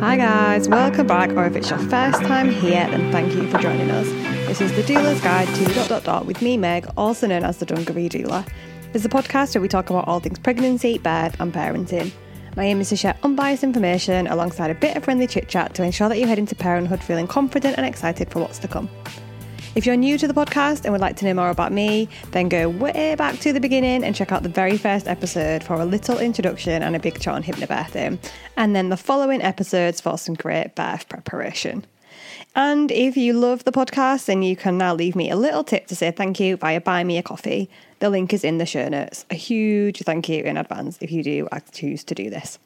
Hi guys, welcome back, or if it's your first time here, then thank you for joining us. This is the Doula's Guide to dot dot dot with me, Meg, also known as the Dungaree Doula. It's a podcast where we talk about all things pregnancy, birth, and parenting. My aim is to share unbiased information alongside a bit of friendly chit chat to ensure that you head into parenthood feeling confident and excited for what's to come. If you're new to the podcast and would like to know more about me, then go way back to the beginning and check out the very first episode for a little introduction and a big chat on hypnobirthing, and then the following episodes for some great birth preparation. And if you love the podcast, then you can now leave me a little tip to say thank you via Buy Me a Coffee. The link is in the show notes. A huge thank you in advance if you do choose to do this.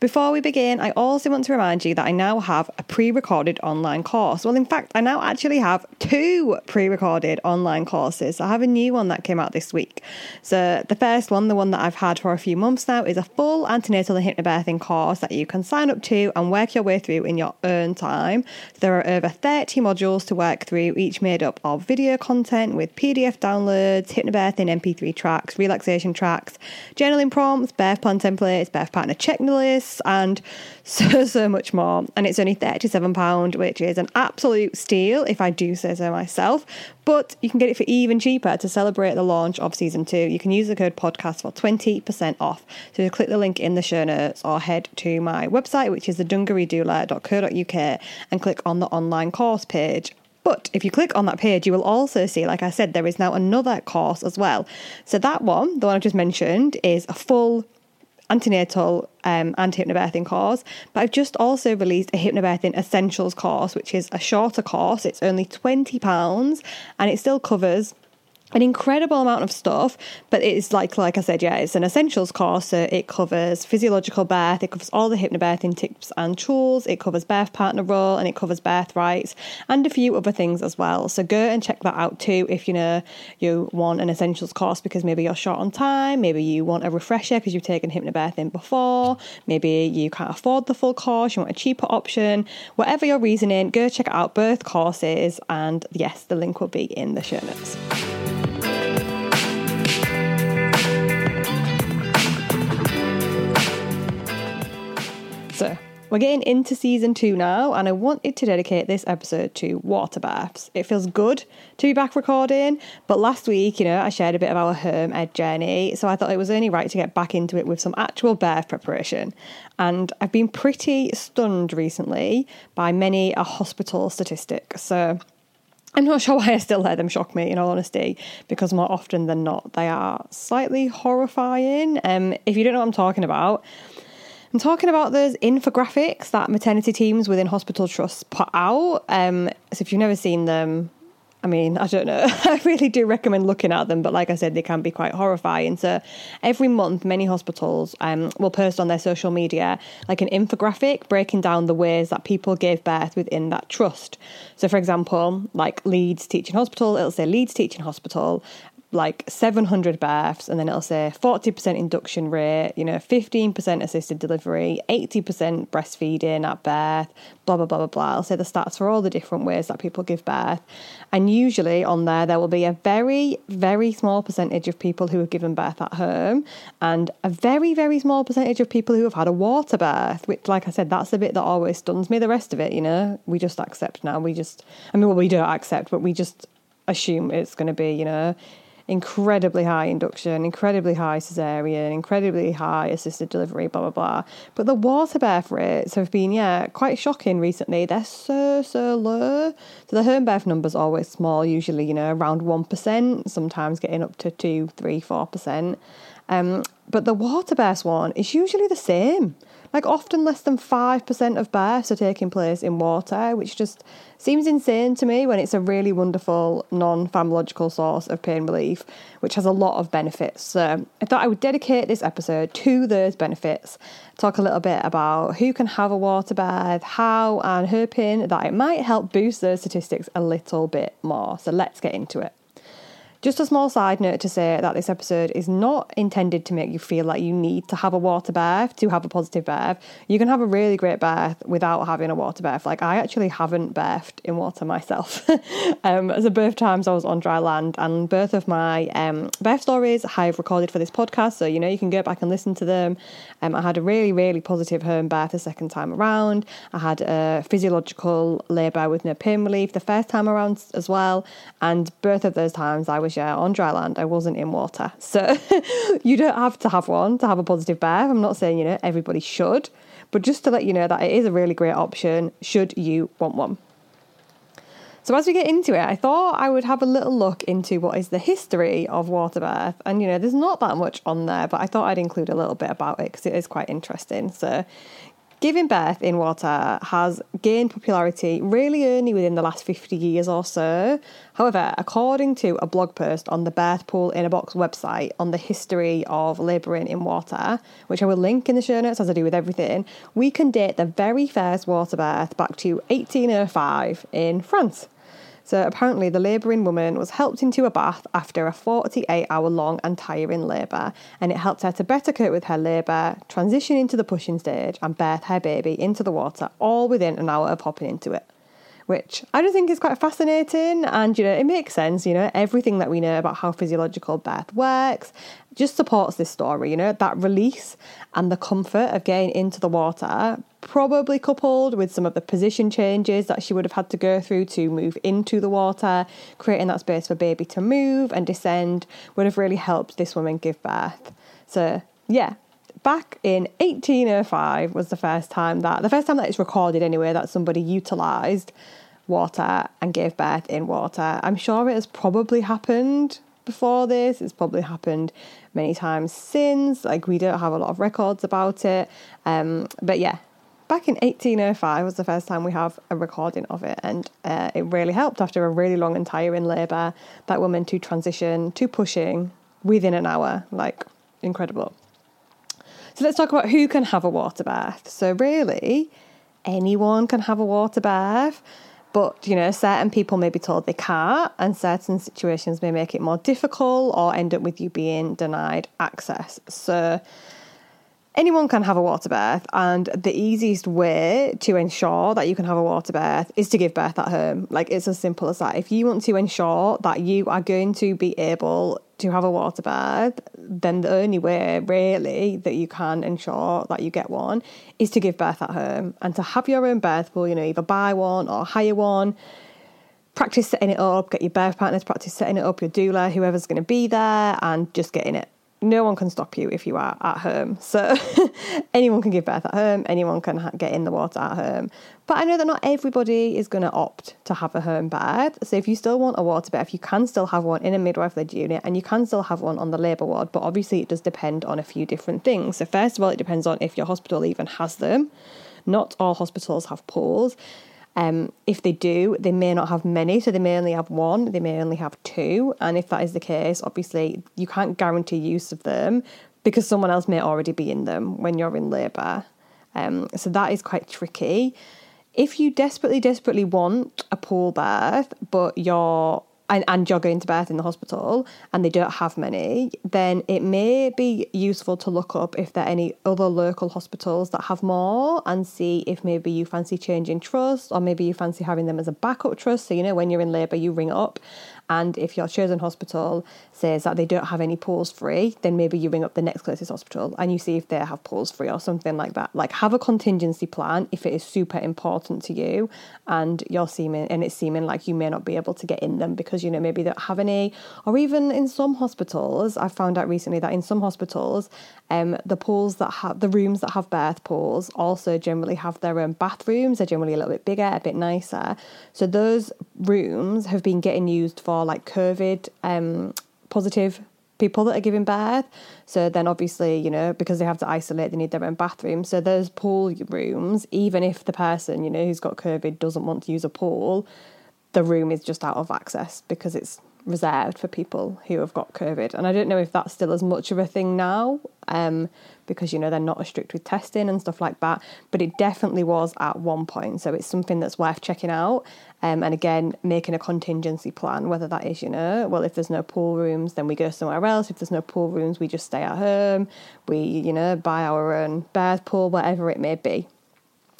Before we begin, I also want to remind you that I now have a pre recorded online course. Well, in fact, I now actually have two pre recorded online courses. I have a new one that came out this week. So, the first one, the one that I've had for a few months now, is a full antenatal and hypnobirthing course that you can sign up to and work your way through in your own time. There are over 30 modules to work through, each made up of video content with PDF downloads, hypnobirthing MP3 tracks, relaxation tracks, journaling prompts, birth plan templates, birth partner checklists and so, so much more. And it's only £37, which is an absolute steal if I do say so myself. But you can get it for even cheaper to celebrate the launch of season two. You can use the code podcast for 20% off. So click the link in the show notes or head to my website, which is the dungareedoula.co.uk, and click on the online course page. But if you click on that page, you will also see, like I said, there is now another course as well. So that one, the one I just mentioned, is a full antenatal um, and hypnobirthing course. But I've just also released a hypnobirthing essentials course, which is a shorter course. It's only £20 and it still covers an incredible amount of stuff, but it's like like I said, yeah, it's an essentials course. So it covers physiological birth, it covers all the hypnobirthing tips and tools, it covers birth partner role, and it covers birth rights and a few other things as well. So go and check that out too if you know you want an essentials course because maybe you're short on time, maybe you want a refresher because you've taken hypnobirthing before, maybe you can't afford the full course, you want a cheaper option. Whatever your reasoning, go check out both courses, and yes, the link will be in the show notes. We're getting into season two now, and I wanted to dedicate this episode to water births. It feels good to be back recording, but last week, you know, I shared a bit of our home ed journey, so I thought it was only right to get back into it with some actual birth preparation. And I've been pretty stunned recently by many a hospital statistic. So, I'm not sure why I still let them shock me, in all honesty, because more often than not, they are slightly horrifying. Um, if you don't know what I'm talking about, I'm talking about those infographics that maternity teams within hospital trusts put out. Um, so if you've never seen them, I mean, I don't know. I really do recommend looking at them, but like I said, they can be quite horrifying. So every month, many hospitals um, will post on their social media like an infographic breaking down the ways that people gave birth within that trust. So, for example, like Leeds Teaching Hospital, it'll say Leeds Teaching Hospital, like 700 births and then it'll say 40% induction rate, you know, 15% assisted delivery, 80% breastfeeding at birth, blah, blah, blah, blah, blah. I'll say the stats for all the different ways that people give birth. And usually on there, there will be a very, very small percentage of people who have given birth at home and a very, very small percentage of people who have had a water birth, which, like I said, that's the bit that always stuns me. The rest of it, you know, we just accept now. We just, I mean, well, we don't accept, but we just assume it's going to be, you know, incredibly high induction, incredibly high cesarean, incredibly high assisted delivery, blah, blah, blah. But the water birth rates have been, yeah, quite shocking recently. They're so, so low. So the home birth number's always small, usually, you know, around 1%, sometimes getting up to 2, 3, 4%. Um, but the water birth one is usually the same. Like often less than 5% of births are taking place in water, which just seems insane to me when it's a really wonderful non pharmacological source of pain relief, which has a lot of benefits. So I thought I would dedicate this episode to those benefits, talk a little bit about who can have a water birth, how, and hoping that it might help boost those statistics a little bit more. So let's get into it. Just a small side note to say that this episode is not intended to make you feel like you need to have a water birth to have a positive birth. You can have a really great birth without having a water birth. Like, I actually haven't birthed in water myself. um, as a birth times, I was on dry land, and both of my um, birth stories I've recorded for this podcast. So, you know, you can go back and listen to them. Um, I had a really, really positive home birth the second time around. I had a physiological labour with no pain relief the first time around as well. And both of those times I was on dry land. I wasn't in water, so you don't have to have one to have a positive birth. I'm not saying you know everybody should, but just to let you know that it is a really great option should you want one. So as we get into it, I thought I would have a little look into what is the history of water birth. And you know, there's not that much on there, but I thought I'd include a little bit about it because it is quite interesting. So Giving birth in water has gained popularity really only within the last 50 years or so. However, according to a blog post on the Birth Pool in a Box website on the history of labouring in water, which I will link in the show notes as I do with everything, we can date the very first water birth back to 1805 in France. So apparently, the labouring woman was helped into a bath after a 48 hour long and tiring labour, and it helped her to better cope with her labour, transition into the pushing stage, and birth her baby into the water all within an hour of hopping into it which I just think is quite fascinating. And, you know, it makes sense, you know, everything that we know about how physiological birth works just supports this story, you know, that release and the comfort of getting into the water, probably coupled with some of the position changes that she would have had to go through to move into the water, creating that space for baby to move and descend, would have really helped this woman give birth. So, yeah, back in 1805 was the first time that the first time that it's recorded anyway that somebody utilized water and gave birth in water. I'm sure it has probably happened before this. It's probably happened many times since. Like we don't have a lot of records about it. Um, but yeah, back in 1805 was the first time we have a recording of it, and uh, it really helped after a really long and tiring labour. That woman to transition to pushing within an hour, like incredible. So let's talk about who can have a water birth. So really, anyone can have a water birth. But, you know, certain people may be told they can't, and certain situations may make it more difficult or end up with you being denied access. So, anyone can have a water birth, and the easiest way to ensure that you can have a water birth is to give birth at home. Like, it's as simple as that. If you want to ensure that you are going to be able to have a water birth, then the only way really that you can ensure that you get one is to give birth at home and to have your own birth pool, you know, either buy one or hire one. Practice setting it up, get your birth partners practice setting it up, your doula, whoever's going to be there, and just getting it no one can stop you if you are at home. So anyone can give birth at home, anyone can ha- get in the water at home. But I know that not everybody is going to opt to have a home birth. So if you still want a water birth, you can still have one in a midwife led unit and you can still have one on the labour ward. But obviously, it does depend on a few different things. So, first of all, it depends on if your hospital even has them. Not all hospitals have pools. Um, if they do, they may not have many, so they may only have one, they may only have two. And if that is the case, obviously you can't guarantee use of them because someone else may already be in them when you're in labour. Um, so that is quite tricky. If you desperately, desperately want a pool birth, but you're and, and you're going to birth in the hospital and they don't have many, then it may be useful to look up if there are any other local hospitals that have more and see if maybe you fancy changing trust or maybe you fancy having them as a backup trust. So, you know, when you're in labour, you ring up and if your chosen hospital says that they don't have any pools free, then maybe you ring up the next closest hospital and you see if they have pools free or something like that. Like have a contingency plan if it is super important to you and you're seeming and it's seeming like you may not be able to get in them because you know maybe they don't have any. Or even in some hospitals, I found out recently that in some hospitals, um, the pools that have the rooms that have birth pools also generally have their own bathrooms. They're generally a little bit bigger, a bit nicer. So those rooms have been getting used for like COVID um, positive people that are giving birth. So then obviously, you know, because they have to isolate, they need their own bathroom. So those pool rooms, even if the person, you know, who's got COVID doesn't want to use a pool, the room is just out of access because it's reserved for people who have got COVID. And I don't know if that's still as much of a thing now. um, because you know they're not as strict with testing and stuff like that. But it definitely was at one point, so it's something that's worth checking out. Um, and again, making a contingency plan, whether that is, you know, well, if there's no pool rooms, then we go somewhere else. If there's no pool rooms, we just stay at home. We, you know, buy our own birth pool, whatever it may be.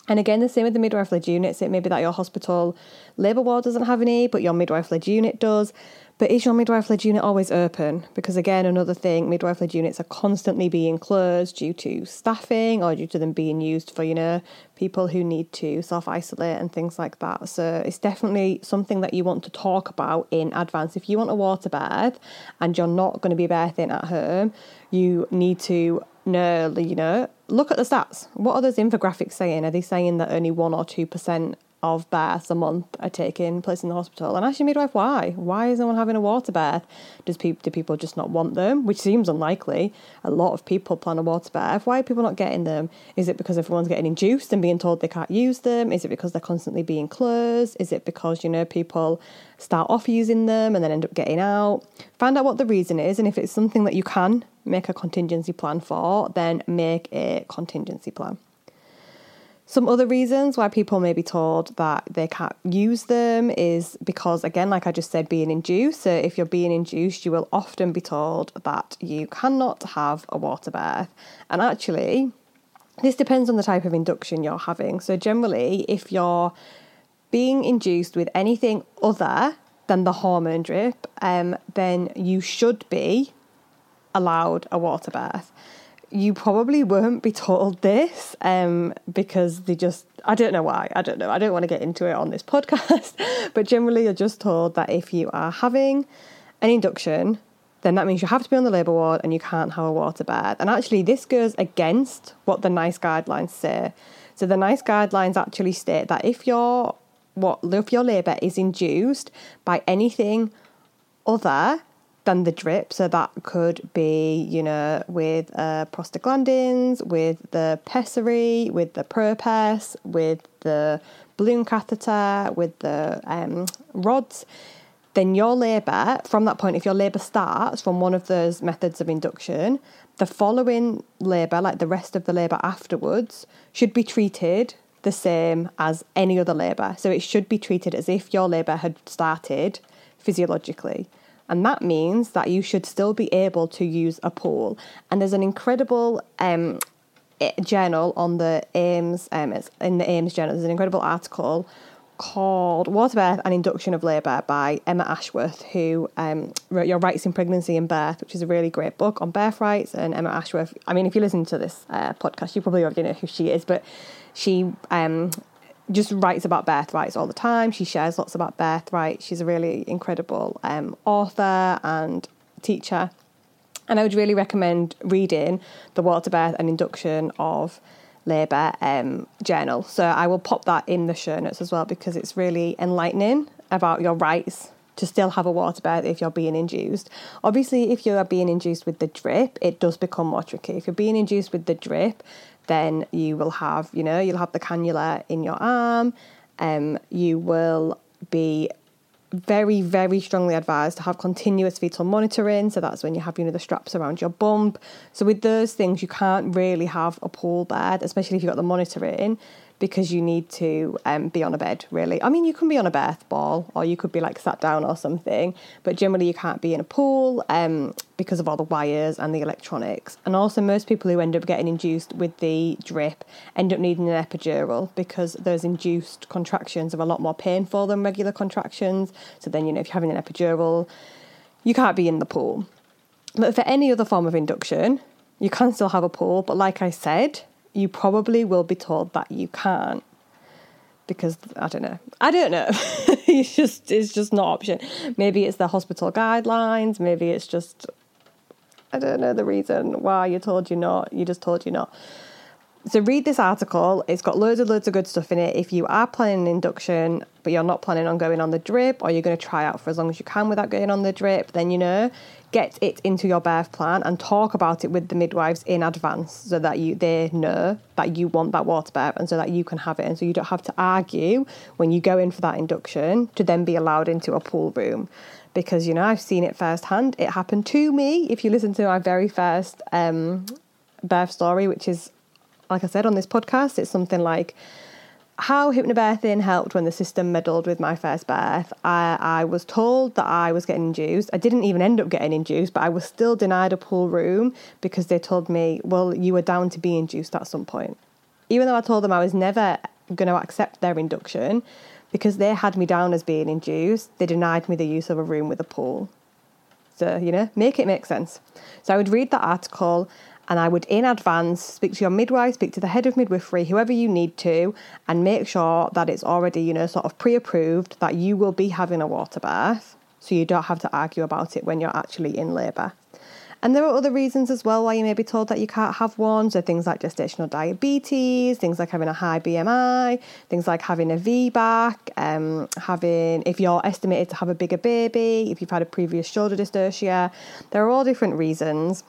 And again, the same with the midwife led units. It may be that your hospital labour ward doesn't have any, but your midwife led unit does. But is your midwife led unit always open? Because again, another thing, midwife led units are constantly being closed due to staffing or due to them being used for, you know, people who need to self isolate and things like that. So it's definitely something that you want to talk about in advance. If you want a water birth and you're not going to be birthing at home, you need to know, you know, look at the stats. What are those infographics saying? Are they saying that only 1 or 2% of births a month are taking place in the hospital. And ask your midwife why. Why is no one having a water birth? Does people do people just not want them? Which seems unlikely. A lot of people plan a water bath. Why are people not getting them? Is it because everyone's getting induced and being told they can't use them? Is it because they're constantly being closed? Is it because you know people start off using them and then end up getting out? Find out what the reason is, and if it's something that you can make a contingency plan for, then make a contingency plan. Some other reasons why people may be told that they can't use them is because, again, like I just said, being induced. So, if you're being induced, you will often be told that you cannot have a water birth. And actually, this depends on the type of induction you're having. So, generally, if you're being induced with anything other than the hormone drip, um, then you should be allowed a water birth you probably won't be told this um, because they just, I don't know why, I don't know, I don't want to get into it on this podcast, but generally you're just told that if you are having an induction, then that means you have to be on the labour ward and you can't have a water birth. And actually, this goes against what the NICE guidelines say. So the NICE guidelines actually state that if your what if your labour is induced by anything other than the drip. So that could be, you know, with uh, prostaglandins, with the pessary, with the propess, with the balloon catheter, with the um, rods. Then your labour, from that point, if your labour starts from one of those methods of induction, the following labour, like the rest of the labour afterwards, should be treated the same as any other labour. So it should be treated as if your labour had started physiologically. And that means that you should still be able to use a pool. And there's an incredible um, journal on the AIMS, um, in the AIMS journal, there's an incredible article called Water Birth and Induction of Labour by Emma Ashworth, who um, wrote Your Rights in Pregnancy and Birth, which is a really great book on birth rights. And Emma Ashworth, I mean, if you listen to this uh, podcast, you probably already know who she is, but she um, just writes about birthrights all the time. She shares lots about birthright. She's a really incredible um, author and teacher. And I would really recommend reading the Water Birth and Induction of Labour um, journal. So I will pop that in the show notes as well because it's really enlightening about your rights to still have a water birth if you're being induced. Obviously, if you are being induced with the drip, it does become more tricky. If you're being induced with the drip, then you will have, you know, you'll have the cannula in your arm. Um, you will be very, very strongly advised to have continuous fetal monitoring. So that's when you have, you know, the straps around your bump. So with those things, you can't really have a pool bed, especially if you've got the monitoring because you need to um, be on a bed, really. I mean, you can be on a birth ball or you could be like sat down or something, but generally you can't be in a pool um, because of all the wires and the electronics. And also, most people who end up getting induced with the drip end up needing an epidural because those induced contractions are a lot more painful than regular contractions. So then, you know, if you're having an epidural, you can't be in the pool. But for any other form of induction, you can still have a pool, but like I said, you probably will be told that you can't because I don't know. I don't know. it's just it's just not option. Maybe it's the hospital guidelines. Maybe it's just I don't know the reason why you're told you're not. You just told you're not. So read this article. It's got loads and loads of good stuff in it. If you are planning an induction, but you're not planning on going on the drip, or you're going to try out for as long as you can without going on the drip, then you know get it into your birth plan and talk about it with the midwives in advance so that you they know that you want that water birth and so that you can have it and so you don't have to argue when you go in for that induction to then be allowed into a pool room because you know I've seen it firsthand it happened to me if you listen to my very first um, birth story, which is, like I said on this podcast, it's something like how hypnobirthing helped when the system meddled with my first birth. I, I was told that I was getting induced. I didn't even end up getting induced, but I was still denied a pool room because they told me, well, you were down to be induced at some point. Even though I told them I was never going to accept their induction, because they had me down as being induced, they denied me the use of a room with a pool. So, you know, make it make sense. So I would read that article and I would, in advance, speak to your midwife, speak to the head of midwifery, whoever you need to, and make sure that it's already, you know, sort of pre approved that you will be having a water birth so you don't have to argue about it when you're actually in labour. And there are other reasons as well why you may be told that you can't have one. So things like gestational diabetes, things like having a high BMI, things like having a VBAC, um, having if you're estimated to have a bigger baby, if you've had a previous shoulder dystocia. There are all different reasons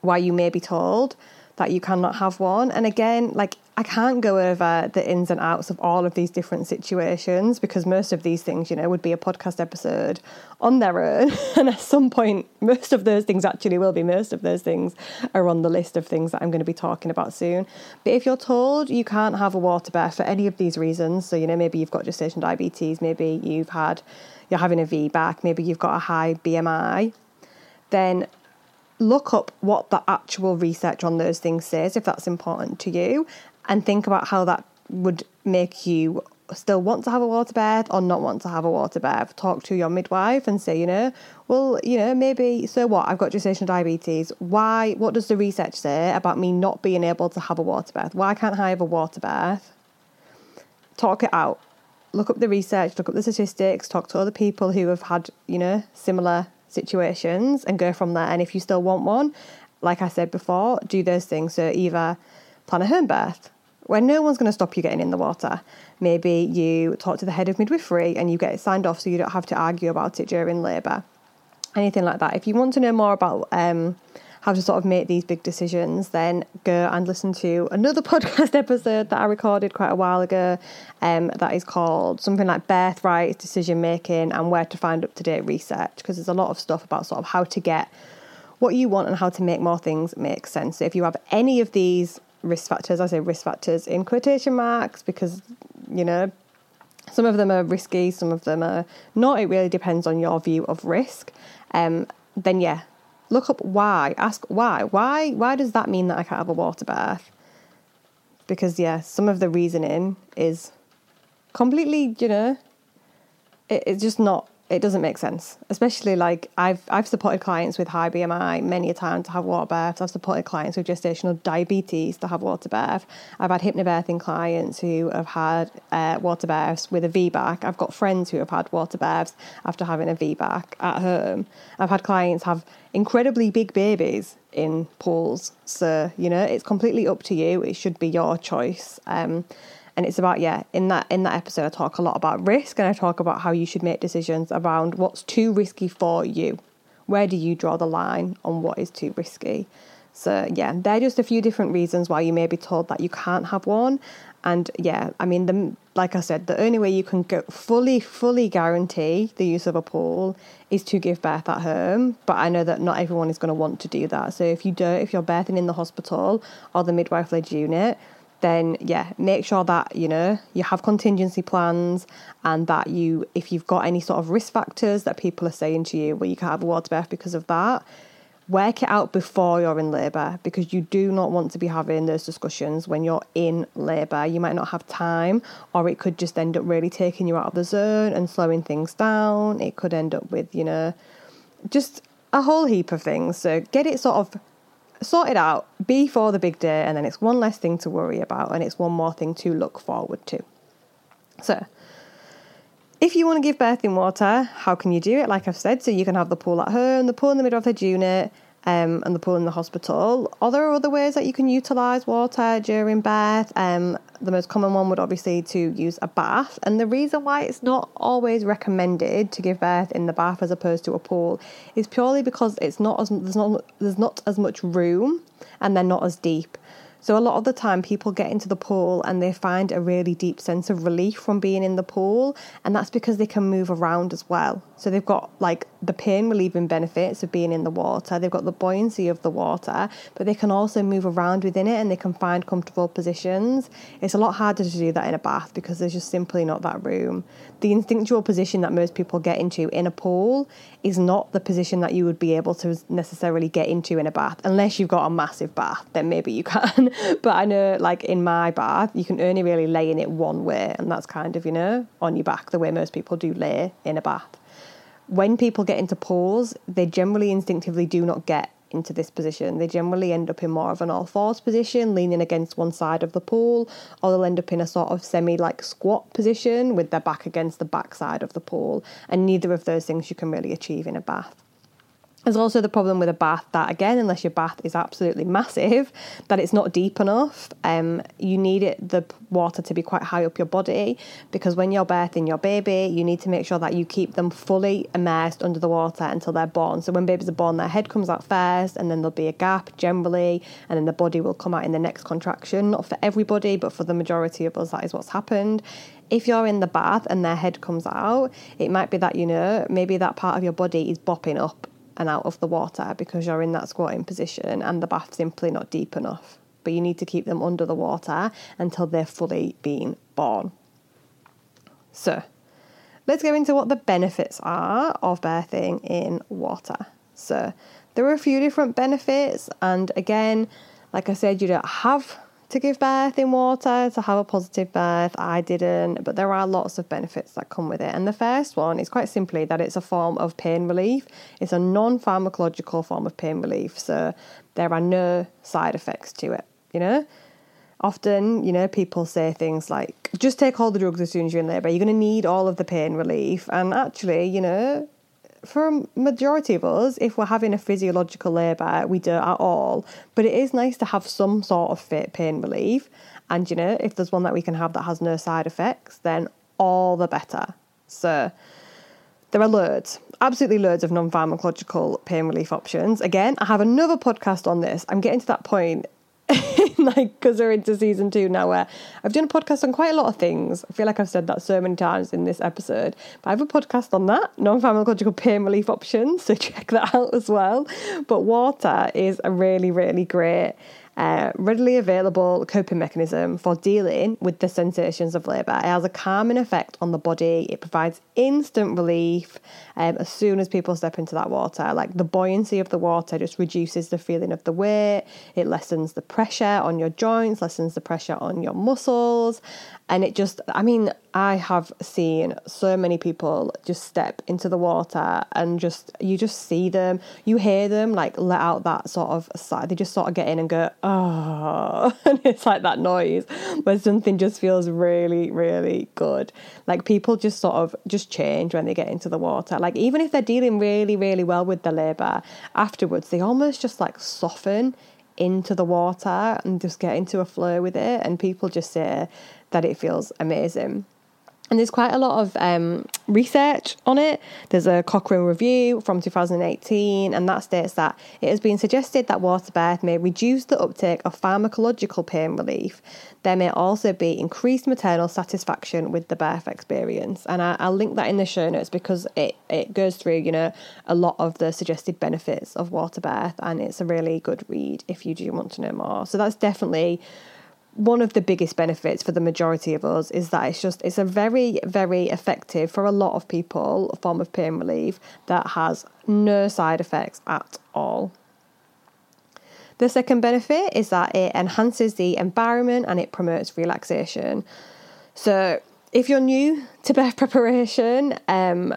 why you may be told that you cannot have one. And again, like I can't go over the ins and outs of all of these different situations because most of these things, you know, would be a podcast episode on their own. and at some point, most of those things actually will be, most of those things are on the list of things that I'm going to be talking about soon. But if you're told you can't have a water birth for any of these reasons, so, you know, maybe you've got gestational diabetes, maybe you've had, you're having a VBAC, maybe you've got a high BMI, then look up what the actual research on those things says if that's important to you and think about how that would make you still want to have a water birth or not want to have a water birth. Talk to your midwife and say, you know, well, you know, maybe so what? I've got gestational diabetes. Why? What does the research say about me not being able to have a water birth? Why can't I have a water birth? Talk it out. Look up the research. Look up the statistics. Talk to other people who have had, you know, similar situations and go from there. And if you still want one, like I said before, do those things. So either plan a home birth where no one's going to stop you getting in the water. Maybe you talk to the head of midwifery and you get it signed off so you don't have to argue about it during labour. Anything like that. If you want to know more about um, how to sort of make these big decisions, then go and listen to another podcast episode that I recorded quite a while ago um, that is called something like Birthright Decision Making and Where to Find Up to Date Research, because there's a lot of stuff about sort of how to get what you want and how to make more things make sense. So if you have any of these risk factors, I say risk factors in quotation marks because, you know, some of them are risky, some of them are not. It really depends on your view of risk. Um, then yeah, look up why. Ask why. Why? Why does that mean that I can't have a water birth? Because yeah, some of the reasoning is completely, you know, it, it's just not it doesn't make sense. Especially like I've I've supported clients with high BMI many a time to have water births. I've supported clients with gestational diabetes to have water birth. I've had hypnobirthing clients who have had uh, water births with a VBAC. I've got friends who have had water births after having a VBAC at home. I've had clients have incredibly big babies in pools. So you know it's completely up to you. It should be your choice. Um, and it's about yeah in that in that episode i talk a lot about risk and i talk about how you should make decisions around what's too risky for you. Where do you draw the line on what is too risky? So yeah they're just a few different reasons why you may be told that you can't have one. And yeah i mean the like i said the only way you can go fully fully guarantee the use of a pool is to give birth at home. But i know that not everyone is going to want to do that. So if you do if you're birthing in the hospital or the midwife led unit then yeah, make sure that you know you have contingency plans and that you, if you've got any sort of risk factors that people are saying to you, well, you can't have a water birth because of that. Work it out before you're in labour because you do not want to be having those discussions when you're in labour. You might not have time, or it could just end up really taking you out of the zone and slowing things down. It could end up with, you know, just a whole heap of things. So get it sort of sort it out before the big day, and then it's one less thing to worry about, and it's one more thing to look forward to. So, if you want to give birth in water, how can you do it? Like I've said, so you can have the pool at home, the pool in the middle of the unit, um, and the pool in the hospital. Are there other ways that you can utilise water during birth? Um, the most common one would obviously to use a bath, and the reason why it's not always recommended to give birth in the bath as opposed to a pool is purely because it's not as there's not there's not as much room, and they're not as deep. So, a lot of the time, people get into the pool and they find a really deep sense of relief from being in the pool. And that's because they can move around as well. So, they've got like the pain relieving benefits of being in the water, they've got the buoyancy of the water, but they can also move around within it and they can find comfortable positions. It's a lot harder to do that in a bath because there's just simply not that room. The instinctual position that most people get into in a pool is not the position that you would be able to necessarily get into in a bath, unless you've got a massive bath, then maybe you can. but I know, like in my bath, you can only really lay in it one way, and that's kind of, you know, on your back, the way most people do lay in a bath. When people get into pools, they generally instinctively do not get into this position. They generally end up in more of an all fours position, leaning against one side of the pool, or they'll end up in a sort of semi like squat position with their back against the back side of the pool. And neither of those things you can really achieve in a bath. There's also the problem with a bath that, again, unless your bath is absolutely massive, that it's not deep enough. Um, you need it the water to be quite high up your body because when you're birthing your baby, you need to make sure that you keep them fully immersed under the water until they're born. So when babies are born, their head comes out first, and then there'll be a gap generally, and then the body will come out in the next contraction. Not for everybody, but for the majority of us, that is what's happened if you're in the bath and their head comes out, it might be that you know maybe that part of your body is bopping up and out of the water because you're in that squatting position and the bath's simply not deep enough. But you need to keep them under the water until they're fully being born. So, let's go into what the benefits are of birthing in water. So, there are a few different benefits, and again, like I said, you don't have to give birth in water, to have a positive birth. I didn't, but there are lots of benefits that come with it. And the first one is quite simply that it's a form of pain relief. It's a non pharmacological form of pain relief. So there are no side effects to it, you know? Often, you know, people say things like, just take all the drugs as soon as you're in labour. You're going to need all of the pain relief. And actually, you know, for a majority of us, if we're having a physiological labour, we don't at all. But it is nice to have some sort of pain relief. And you know, if there's one that we can have that has no side effects, then all the better. So there are loads, absolutely loads of non pharmacological pain relief options. Again, I have another podcast on this. I'm getting to that point like because we're into season two now where I've done a podcast on quite a lot of things. I feel like I've said that so many times in this episode. But I have a podcast on that, non-pharmacological pain relief options, so check that out as well. But water is a really, really great uh, readily available coping mechanism for dealing with the sensations of labour. It has a calming effect on the body. It provides instant relief um, as soon as people step into that water. Like the buoyancy of the water just reduces the feeling of the weight. It lessens the pressure on your joints, lessens the pressure on your muscles, and it just, I mean, I have seen so many people just step into the water and just, you just see them, you hear them like let out that sort of sigh. They just sort of get in and go, oh, and it's like that noise where something just feels really, really good. Like people just sort of just change when they get into the water. Like even if they're dealing really, really well with the labour, afterwards they almost just like soften into the water and just get into a flow with it. And people just say that it feels amazing. And there's quite a lot of um, research on it. There's a Cochrane review from 2018, and that states that it has been suggested that water birth may reduce the uptake of pharmacological pain relief. There may also be increased maternal satisfaction with the birth experience. And I, will link that in the show notes because it, it goes through, you know, a lot of the suggested benefits of water birth, and it's a really good read if you do want to know more. So that's definitely one of the biggest benefits for the majority of us is that it's just it's a very very effective for a lot of people form of pain relief that has no side effects at all. The second benefit is that it enhances the environment and it promotes relaxation. So if you're new to birth preparation um,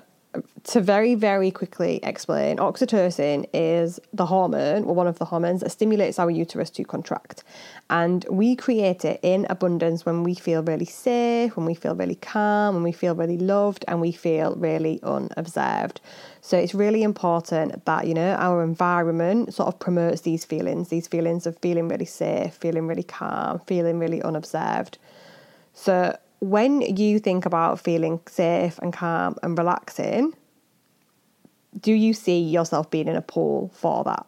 to very, very quickly explain, oxytocin is the hormone, or one of the hormones that stimulates our uterus to contract. And we create it in abundance when we feel really safe, when we feel really calm, when we feel really loved, and we feel really unobserved. So it's really important that, you know, our environment sort of promotes these feelings, these feelings of feeling really safe, feeling really calm, feeling really unobserved. So when you think about feeling safe and calm and relaxing, do you see yourself being in a pool for that?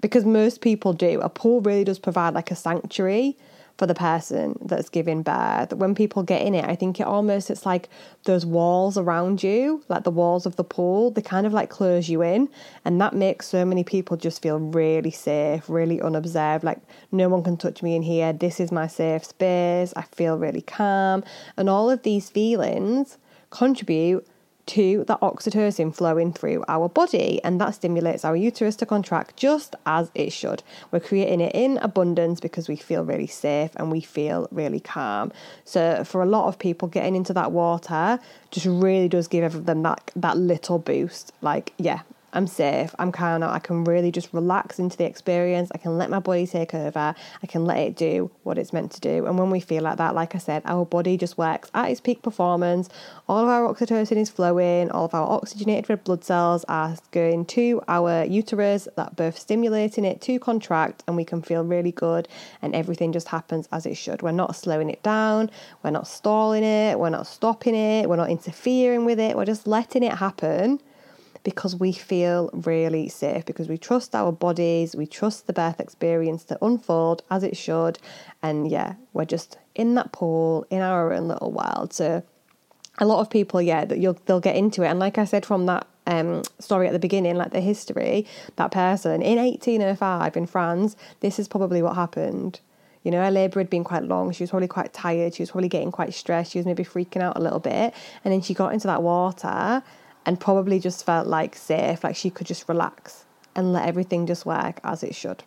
because most people do. A pool really does provide like a sanctuary for the person that's giving birth. When people get in it, I think it almost it's like those walls around you, like the walls of the pool, they kind of like close you in, and that makes so many people just feel really safe, really unobserved. Like no one can touch me in here. This is my safe space. I feel really calm, and all of these feelings contribute to the oxytocin flowing through our body, and that stimulates our uterus to contract just as it should. We're creating it in abundance because we feel really safe and we feel really calm. So, for a lot of people, getting into that water just really does give them that, that little boost. Like, yeah, I'm safe, I'm calm now, I can really just relax into the experience, I can let my body take over, I can let it do what it's meant to do. And when we feel like that, like I said, our body just works at its peak performance, all of our oxytocin is flowing, all of our oxygenated red blood cells are going to our uterus, that birth stimulating it to contract, and we can feel really good, and everything just happens as it should. We're not slowing it down, we're not stalling it, we're not stopping it, we're not interfering with it, we're just letting it happen because we feel really safe, because we trust our bodies, we trust the birth experience to unfold as it should. And yeah, we're just in that pool in our own little world. So a lot of people, yeah, that you'll they'll get into it. And like I said from that um, story at the beginning, like the history, that person in 1805 in France, this is probably what happened. You know, her labour had been quite long. She was probably quite tired. She was probably getting quite stressed. She was maybe freaking out a little bit. And then she got into that water and probably just felt like safe, like she could just relax and let everything just work as it should.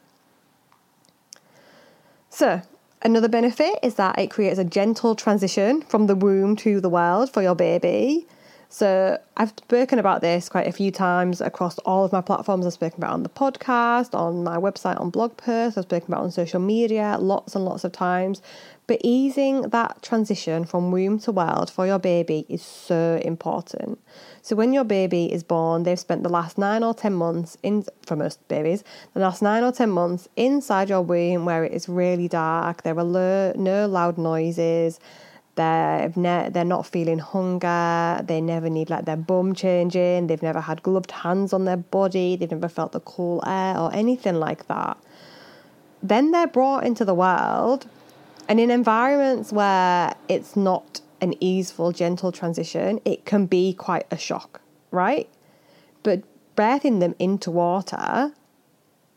So, another benefit is that it creates a gentle transition from the womb to the world for your baby. So, I've spoken about this quite a few times across all of my platforms. I've spoken about on the podcast, on my website, on blog posts, I've spoken about on social media lots and lots of times. But easing that transition from womb to world for your baby is so important. So when your baby is born, they've spent the last nine or ten months in for most babies, the last nine or ten months inside your womb where it is really dark. There are no loud noises. They're ne- they're not feeling hunger. They never need like their bum changing. They've never had gloved hands on their body. They've never felt the cool air or anything like that. Then they're brought into the world and in environments where it's not an easeful, gentle transition, it can be quite a shock, right? But birthing them into water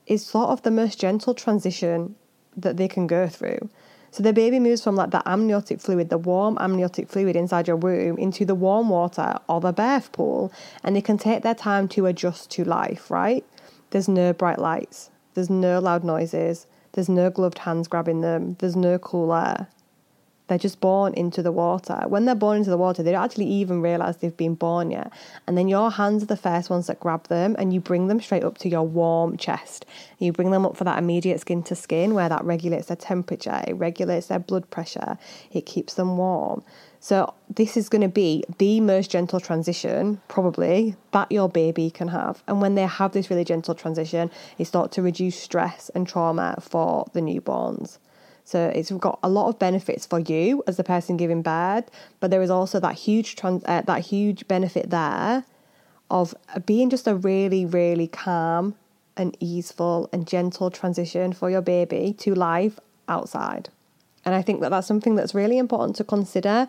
is sort of the most gentle transition that they can go through. So the baby moves from like the amniotic fluid, the warm amniotic fluid inside your womb, into the warm water or the birth pool, and they can take their time to adjust to life, right? There's no bright lights, there's no loud noises, there's no gloved hands grabbing them. There's no cool air. They're just born into the water. When they're born into the water, they don't actually even realize they've been born yet. And then your hands are the first ones that grab them and you bring them straight up to your warm chest. You bring them up for that immediate skin to skin where that regulates their temperature, it regulates their blood pressure, it keeps them warm. So, this is going to be the most gentle transition, probably, that your baby can have. And when they have this really gentle transition, it starts to reduce stress and trauma for the newborns. So it's got a lot of benefits for you as the person giving birth, but there is also that huge trans- uh, that huge benefit there of being just a really really calm and easeful and gentle transition for your baby to life outside. And I think that that's something that's really important to consider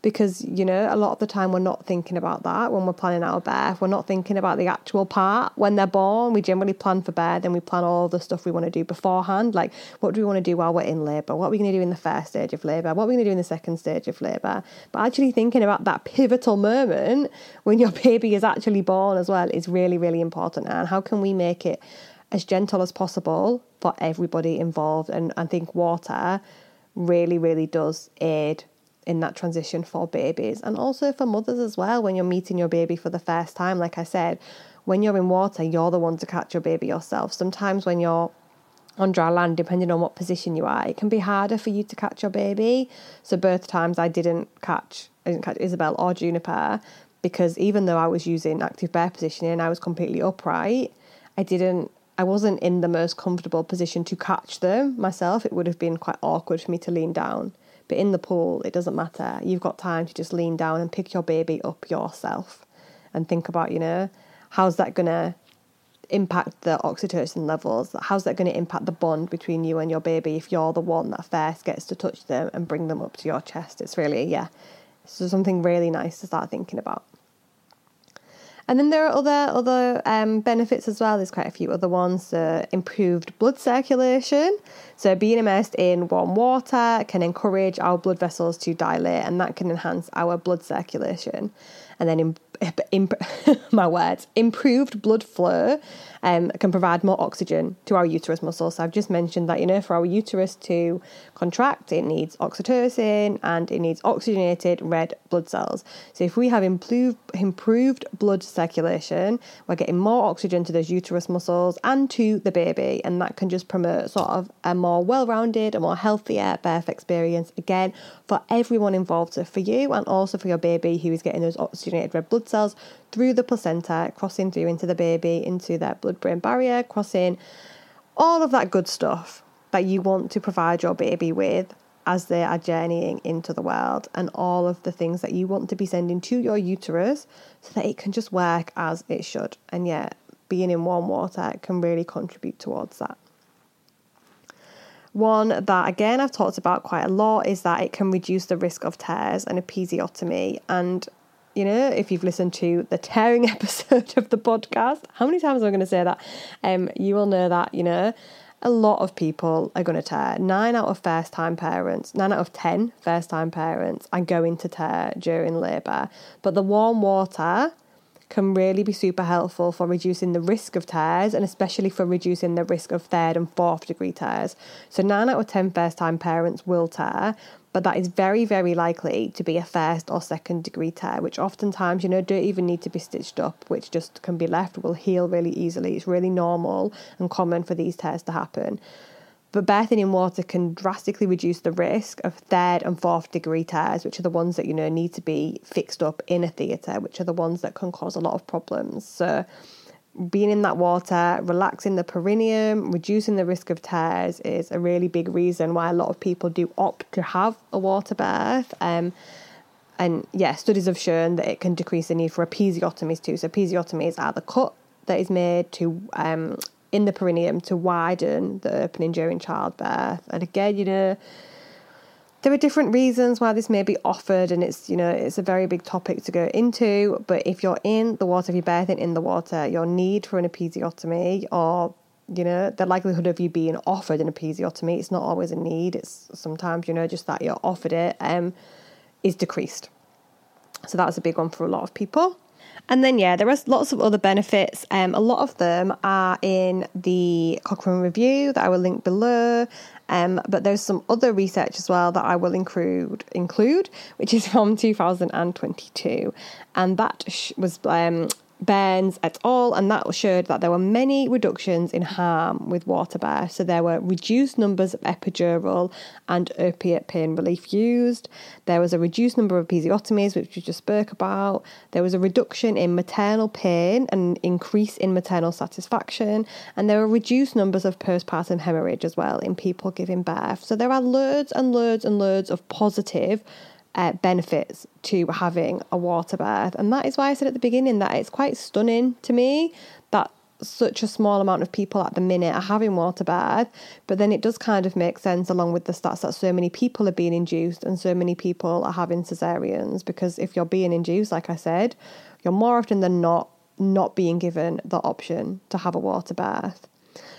because you know a lot of the time we're not thinking about that when we're planning our birth. We're not thinking about the actual part. When they're born we generally plan for birth then we plan all the stuff we want to do beforehand. Like what do we want to do while we're in labour? What are we going to do in the first stage of labour? What are we going to do in the second stage of labour? But actually thinking about that pivotal moment when your baby is actually born as well is really really important. And how can we make it as gentle as possible for everybody involved? And I think water really, really does aid in that transition for babies and also for mothers as well when you're meeting your baby for the first time. Like I said, when you're in water, you're the one to catch your baby yourself. Sometimes when you're on dry land, depending on what position you are, it can be harder for you to catch your baby. So both times I didn't catch I didn't catch Isabel or Juniper because even though I was using active birth positioning and I was completely upright, I didn't I wasn't in the most comfortable position to catch them myself. It would have been quite awkward for me to lean down. But in the pool, it doesn't matter. You've got time to just lean down and pick your baby up yourself and think about, you know, how's that going to impact the oxytocin levels? How's that going to impact the bond between you and your baby if you're the one that first gets to touch them and bring them up to your chest? It's really, yeah, so something really nice to start thinking about. And then there are other other um, benefits as well. There's quite a few other ones. So improved blood circulation. So being immersed in warm water can encourage our blood vessels to dilate, and that can enhance our blood circulation. And then in imp- my words, improved blood flow um, can provide more oxygen to our uterus muscles. So I've just mentioned that, you know, for our uterus to contract, it needs oxytocin and it needs oxygenated red blood cells. So if we have improved, improved blood circulation, we're getting more oxygen to those uterus muscles and to the baby, and that can just promote sort of a more well-rounded, a more healthier birth experience, again, for everyone involved. So for you and also for your baby who is getting those oxygenated red blood cells through the placenta, crossing through into the baby, into their blood brain barrier, crossing all of that good stuff that you want to provide your baby with as they are journeying into the world, and all of the things that you want to be sending to your uterus so that it can just work as it should. And yet, being in warm water can really contribute towards that. One that, again, I've talked about quite a lot is that it can reduce the risk of tears and episiotomy. And you know, if you've listened to the tearing episode of the podcast, how many times am I going to say that? Um, you will know that, you know, a lot of people are going to tear. Nine out of first time parents, nine out of ten first time parents are going to tear during labour. But the warm water can really be super helpful for reducing the risk of tears and especially for reducing the risk of third and fourth degree tears. So, nine out of 10 first time parents will tear, but that is very, very likely to be a first or second degree tear, which oftentimes, you know, don't even need to be stitched up, which just can be left, will heal really easily. It's really normal and common for these tears to happen. But birthing in water can drastically reduce the risk of third and fourth degree tears, which are the ones that, you know, need to be fixed up in a theatre, which are the ones that can cause a lot of problems. So, being in that water, relaxing the perineum, reducing the risk of tears is a really big reason why a lot of people do opt to have a water birth. Um, and yeah, studies have shown that it can decrease the need for episiotomies too. So episiotomies are the cut that is made to um, in the perineum to widen the opening during childbirth. And again, you know, there are different reasons why this may be offered, and it's you know it's a very big topic to go into. But if you're in the water, if you're birthing in the water, your need for an episiotomy or you know the likelihood of you being offered an episiotomy it's not always a need it's sometimes you know just that you're offered it um is decreased so that's a big one for a lot of people and then, yeah, there are lots of other benefits. Um, a lot of them are in the Cochrane review that I will link below. Um, but there's some other research as well that I will include, include which is from 2022. And that sh- was um, Burns et al., and that showed that there were many reductions in harm with water birth. So there were reduced numbers of epidural and opiate pain relief used. There was a reduced number of episiotomies, which we just spoke about. There was a reduction in maternal pain and increase in maternal satisfaction. And there were reduced numbers of postpartum hemorrhage as well in people giving birth. So there are loads and loads and loads of positive uh, benefits to having a water birth. And that is why I said at the beginning that it's quite stunning to me that such a small amount of people at the minute are having water birth. But then it does kind of make sense along with the stats that so many people are being induced and so many people are having cesareans. Because if you're being induced, like I said, you're more often than not not being given the option to have a water birth.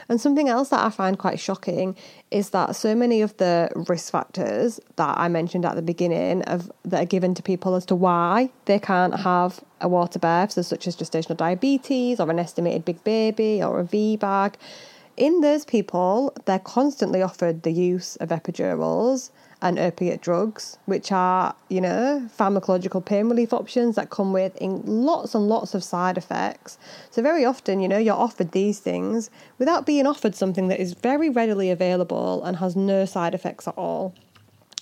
And something else that I find quite shocking is that so many of the risk factors that I mentioned at the beginning of that are given to people as to why they can't have a water birth, so such as gestational diabetes or an estimated big baby or a VBAC. in those people, they're constantly offered the use of epidurals and opiate drugs, which are, you know, pharmacological pain relief options that come with lots and lots of side effects. So, very often, you know, you're offered these things without being offered something that is very readily available and has no side effects at all.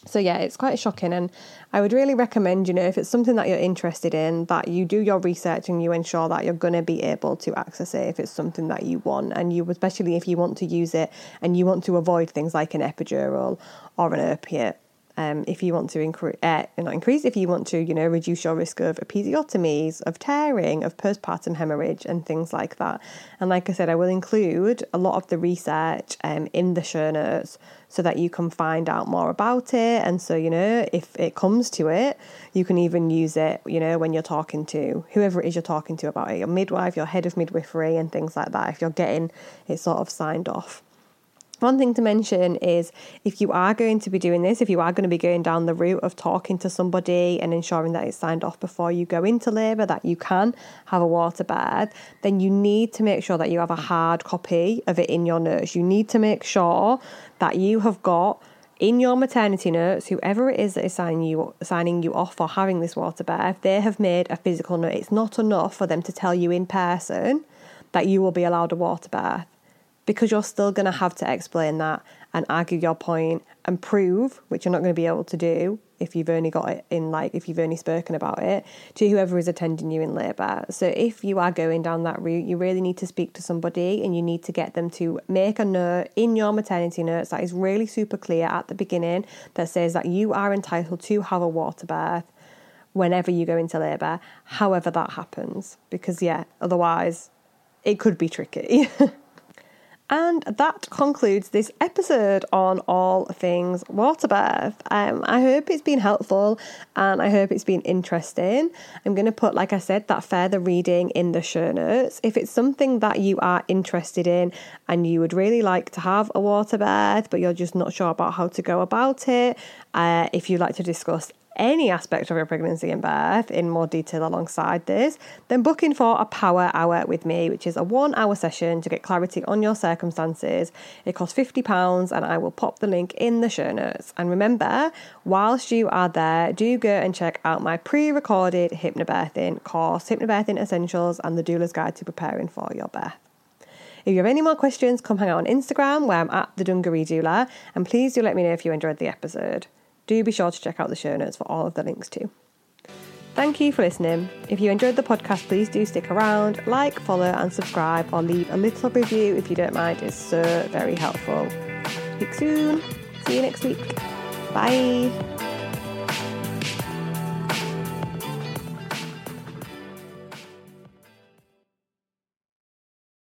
So yeah, it's quite shocking, and I would really recommend, you know, if it's something that you're interested in, that you do your research and you ensure that you're going to be able to access it if it's something that you want, and you especially if you want to use it and you want to avoid things like an epidural or an opiate um, if you want to increase, uh, not increase, if you want to, you know, reduce your risk of episiotomies, of tearing, of postpartum hemorrhage, and things like that. And like I said, I will include a lot of the research um, in the show notes so that you can find out more about it. And so, you know, if it comes to it, you can even use it, you know, when you're talking to whoever it is you're talking to about it, your midwife, your head of midwifery, and things like that, if you're getting it sort of signed off. One thing to mention is if you are going to be doing this, if you are going to be going down the route of talking to somebody and ensuring that it's signed off before you go into labour, that you can have a water birth, then you need to make sure that you have a hard copy of it in your notes. You need to make sure that you have got in your maternity notes, whoever it is that is signing you signing you off for having this water birth, they have made a physical note. It's not enough for them to tell you in person that you will be allowed a water birth because you're still going to have to explain that and argue your point and prove, which you're not going to be able to do if you've only got it in like if you've only spoken about it to whoever is attending you in labour. So if you are going down that route, you really need to speak to somebody and you need to get them to make a note in your maternity notes that is really super clear at the beginning that says that you are entitled to have a water birth whenever you go into labour, however that happens. Because yeah, otherwise it could be tricky. And that concludes this episode on all things water. Um, I hope it's been helpful and I hope it's been interesting. I'm going to put, like I said, that further reading in the show notes. If it's something that you are interested in and you would really like to have a water birth, but you're just not sure about how to go about it, uh, if you'd like to discuss any aspect of your pregnancy and birth in more detail alongside this, then book in for a power hour with me, which is a one hour session to get clarity on your circumstances. It costs £50 and I will pop the link in the show notes. And remember, whilst you are there, do go and check out my pre recorded hypnobirthing course, Hypnobirthing Essentials, and the Doula's Guide to Preparing for Your Birth. If you have any more questions, come hang out on Instagram where I'm at the Dungaree Doula, and please do let me know if you enjoyed the episode do be sure to check out the show notes for all of the links too. Thank you for listening. If you enjoyed the podcast, please do stick around, like, follow, and subscribe, or leave a little review if you don't mind. It's so very helpful. Speak soon. See you next week. Bye.